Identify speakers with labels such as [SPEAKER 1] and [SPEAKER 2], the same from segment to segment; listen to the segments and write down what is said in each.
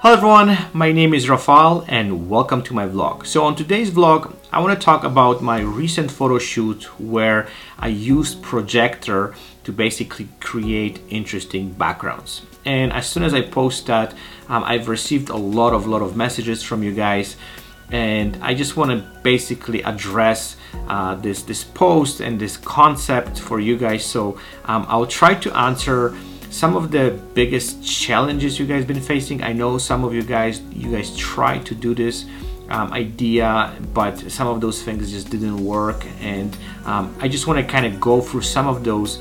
[SPEAKER 1] Hello everyone, my name is Rafal and welcome to my vlog. So on today's vlog, I want to talk about my recent photo shoot where I used projector to basically create interesting backgrounds. And as soon as I post that, um, I've received a lot of lot of messages from you guys and I just want to basically address uh, this this post and this concept for you guys so um, I'll try to answer some of the biggest challenges you guys been facing. I know some of you guys you guys try to do this um, idea but some of those things just didn't work. And um, I just want to kind of go through some of those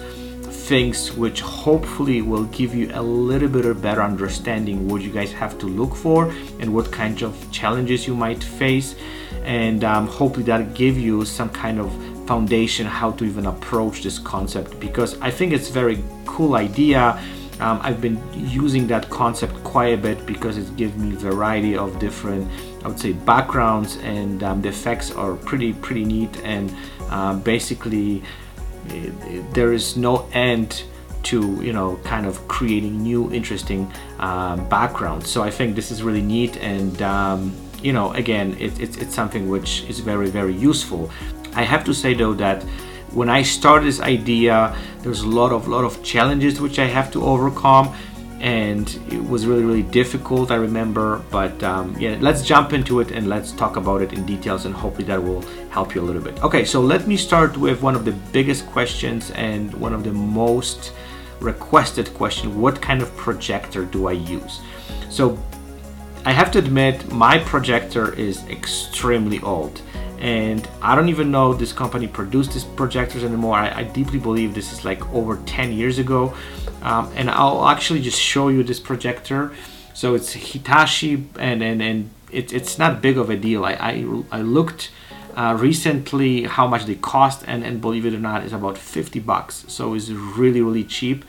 [SPEAKER 1] things which hopefully will give you a little bit of better understanding what you guys have to look for and what kinds of challenges you might face. And um, hopefully that give you some kind of foundation how to even approach this concept because I think it's very cool idea. Um, I've been using that concept quite a bit because it gives me variety of different I would say backgrounds and um, the effects are pretty pretty neat and uh, basically there is no end to you know kind of creating new interesting um, backgrounds. So I think this is really neat and um, you know again it, it, it's something which is very very useful I have to say though that when I started this idea there's a lot of lot of challenges which I have to overcome and it was really really difficult I remember but um, yeah let's jump into it and let's talk about it in details and hopefully that will help you a little bit. Okay so let me start with one of the biggest questions and one of the most requested question what kind of projector do I use? So I have to admit my projector is extremely old and I don't even know this company produced these projectors anymore. I, I, deeply believe this is like over 10 years ago. Um, and I'll actually just show you this projector. So it's Hitachi and, and, and it, it's not big of a deal. I, I, I looked uh, recently how much they cost and, and believe it or not, it's about 50 bucks. So it's really, really cheap.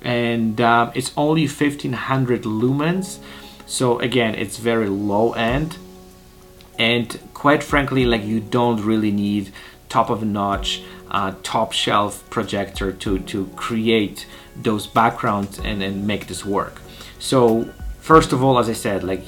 [SPEAKER 1] And uh, it's only 1500 lumens. So again, it's very low end and quite frankly like you don't really need top of notch uh, top shelf projector to to create those backgrounds and, and make this work. So first of all as I said like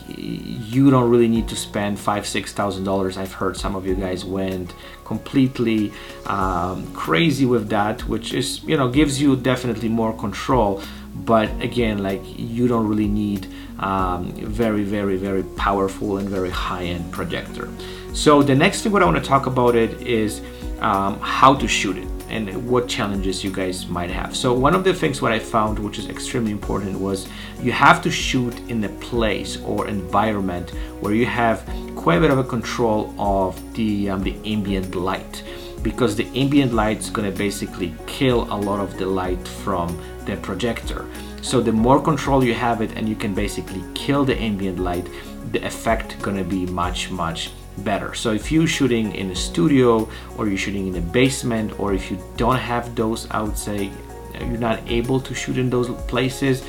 [SPEAKER 1] you don't really need to spend five six thousand dollars. I've heard some of you guys went completely um, crazy with that which is you know gives you definitely more control. But again like you don't really need um, very very very powerful and very high-end projector so the next thing what I want to talk about it is um, how to shoot it and what challenges you guys might have. So one of the things what I found which is extremely important was you have to shoot in a place or environment where you have quite a bit of a control of the, um, the ambient light because the ambient light is going to basically kill a lot of the light from the projector. So the more control you have it and you can basically kill the ambient light, the effect gonna be much, much better. So if you're shooting in a studio or you're shooting in a basement or if you don't have those, I would say you're not able to shoot in those places,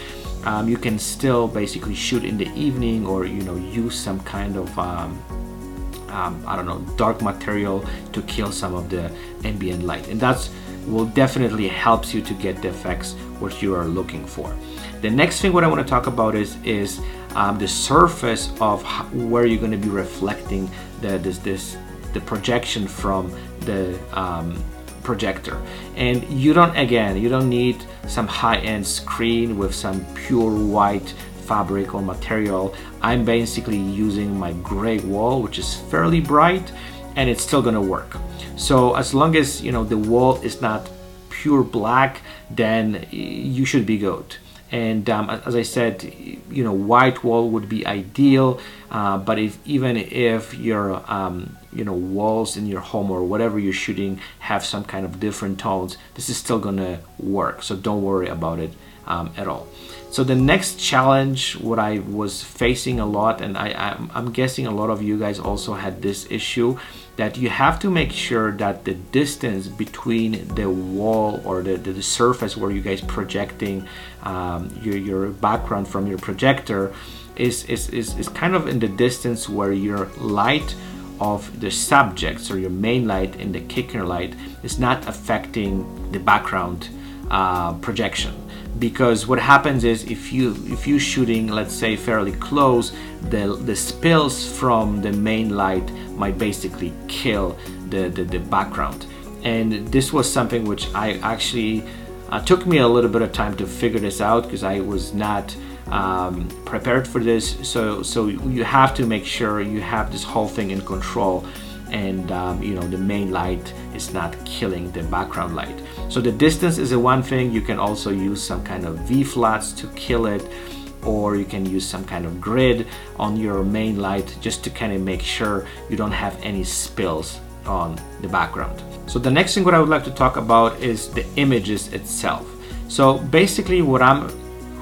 [SPEAKER 1] um, you can still basically shoot in the evening or you know use some kind of um, um, I don't know dark material to kill some of the ambient light and that's will definitely helps you to get the effects what you are looking for. The next thing what I want to talk about is is um, the surface of how, where you're going to be reflecting the this this the projection from the um, projector. And you don't again you don't need some high-end screen with some pure white fabric or material. I'm basically using my gray wall which is fairly bright and it's still gonna work. So as long as you know the wall is not pure black then you should be good and um, as I said you know white wall would be ideal uh, but if even if your um, you know walls in your home or whatever you're shooting have some kind of different tones this is still gonna work. So don't worry about it um, at all. So the next challenge what I was facing a lot and I, I'm, I'm guessing a lot of you guys also had this issue that you have to make sure that the distance between the wall or the, the, the surface where you guys projecting um, your, your background from your projector is, is, is, is kind of in the distance where your light of the subjects or your main light and the kicker light is not affecting the background uh, projection. Because what happens is if you if you shooting let's say fairly close the the spills from the main light might basically kill the the, the background. And this was something which I actually uh, took me a little bit of time to figure this out because I was not um, prepared for this. So so you have to make sure you have this whole thing in control and um, you know the main light is not killing the background light. So the distance is a one thing. You can also use some kind of V-flats to kill it or you can use some kind of grid on your main light just to kind of make sure you don't have any spills on the background. So the next thing what I would like to talk about is the images itself. So basically what I'm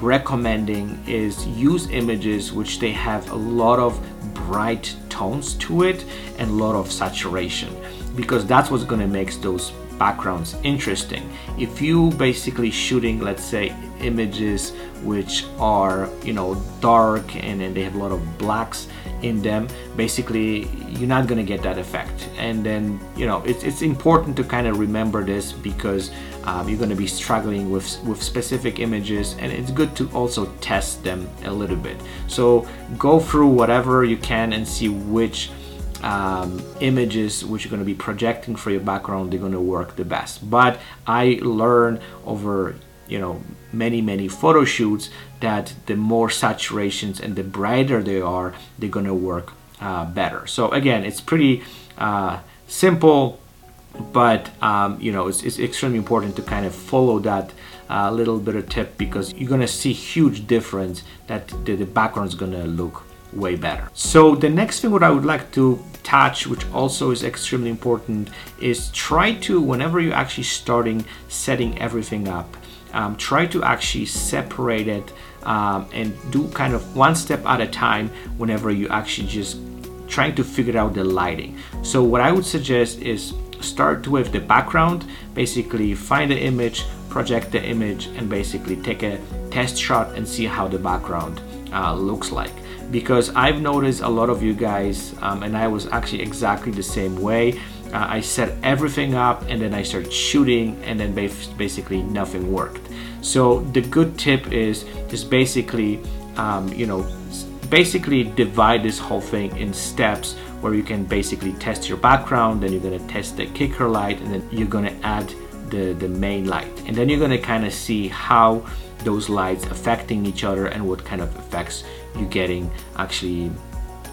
[SPEAKER 1] recommending is use images which they have a lot of bright tones to it and a lot of saturation because that's what's going to make those backgrounds interesting. If you basically shooting let's say images which are you know dark and then they have a lot of blacks in them basically you're not going to get that effect. And then you know it's, it's important to kind of remember this because um, you're going to be struggling with with specific images and it's good to also test them a little bit. So go through whatever you can and see which um, images which you're going to be projecting for your background they're going to work the best. But I learned over you know many many photo shoots that the more saturations and the brighter they are they're gonna work uh, better. So again it's pretty uh, simple but um, you know it's, it's, extremely important to kind of follow that uh, little bit of tip because you're gonna see huge difference that the, the background is gonna look way better. So the next thing what I would like to touch which also is extremely important is try to whenever you're actually starting setting everything up um, try to actually separate it um, and do kind of one step at a time whenever you actually just trying to figure out the lighting. So what I would suggest is start with the background, basically find the image, project the image and basically take a test shot and see how the background uh, looks like. Because I've noticed a lot of you guys um, and I was actually exactly the same way. Uh, I set everything up and then I started shooting and then basically nothing worked. So the good tip is just basically um, you know basically divide this whole thing in steps where you can basically test your background then you're gonna test the kicker light and then you're gonna add the, the main light. And then you're gonna kind of see how those lights affecting each other and what kind of effects you're getting actually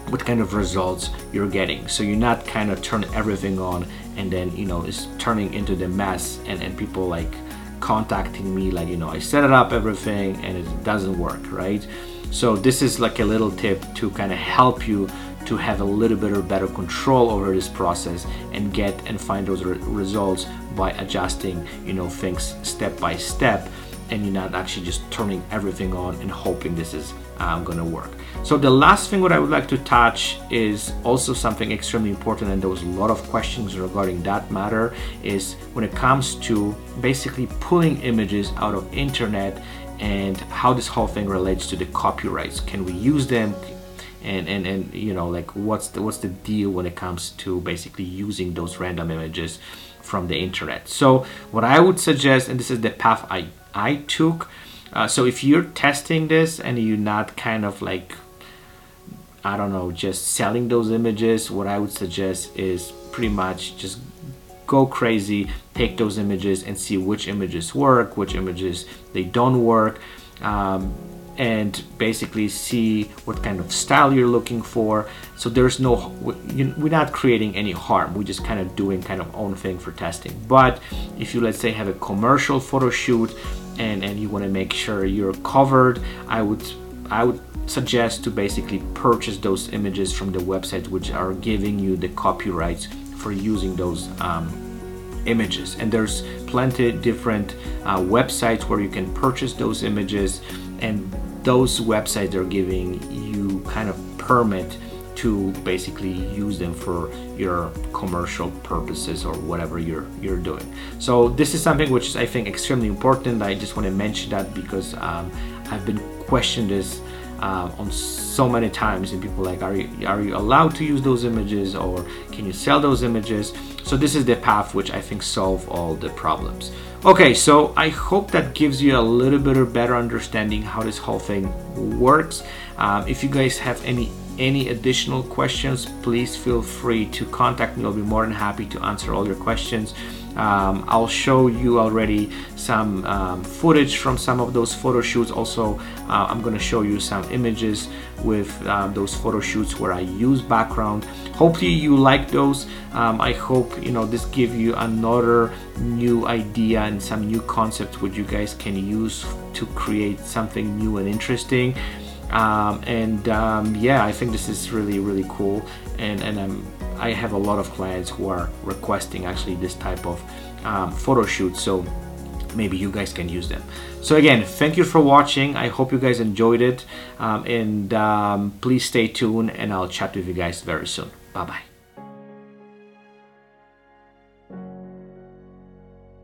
[SPEAKER 1] what kind of results you're getting. So you're not kind of turn everything on and then you know it's turning into the mess and, and people like contacting me like you know I set it up everything and it doesn't work right? So this is like a little tip to kind of help you to have a little bit of better control over this process and get and find those re results by adjusting you know things step by step and you're not actually just turning everything on and hoping this is um, gonna work. So the last thing what I would like to touch is also something extremely important and there was a lot of questions regarding that matter is when it comes to basically pulling images out of internet and how this whole thing relates to the copyrights. Can we use them? And, and, and you know like what's the what's the deal when it comes to basically using those random images from the internet so what I would suggest and this is the path I I took. Uh, so if you're testing this and you're not kind of like, I don't know, just selling those images, what I would suggest is pretty much just go crazy, take those images and see which images work, which images they don't work. Um, and basically see what kind of style you're looking for. So there's no, we're not creating any harm. We're just kind of doing kind of own thing for testing. But if you let's say have a commercial photo shoot and, and you want to make sure you're covered, I would I would suggest to basically purchase those images from the websites which are giving you the copyrights for using those um, images. And there's plenty different uh, websites where you can purchase those images and those websites are giving you kind of permit to basically use them for your commercial purposes or whatever you're you're doing. So this is something which is I think extremely important. I just want to mention that because um, I've been questioned this uh, on so many times and people like are you are you allowed to use those images or can you sell those images so this is the path which I think solve all the problems Okay, so I hope that gives you a little bit of better understanding how this whole thing works. Um, if you guys have any any additional questions, please feel free to contact me. I'll be more than happy to answer all your questions. Um, I'll show you already some um, footage from some of those photo shoots. Also, uh, I'm going to show you some images with um, those photo shoots where I use background. Hopefully you like those. Um, I hope you know this give you another new idea and some new concepts which you guys can use to create something new and interesting. Um, and um, yeah, I think this is really really cool, and and I have a lot of clients who are requesting actually this type of um, photo shoot. So maybe you guys can use them. So again, thank you for watching. I hope you guys enjoyed it. Um, and um, please stay tuned and I'll chat with you guys very soon. Bye-bye.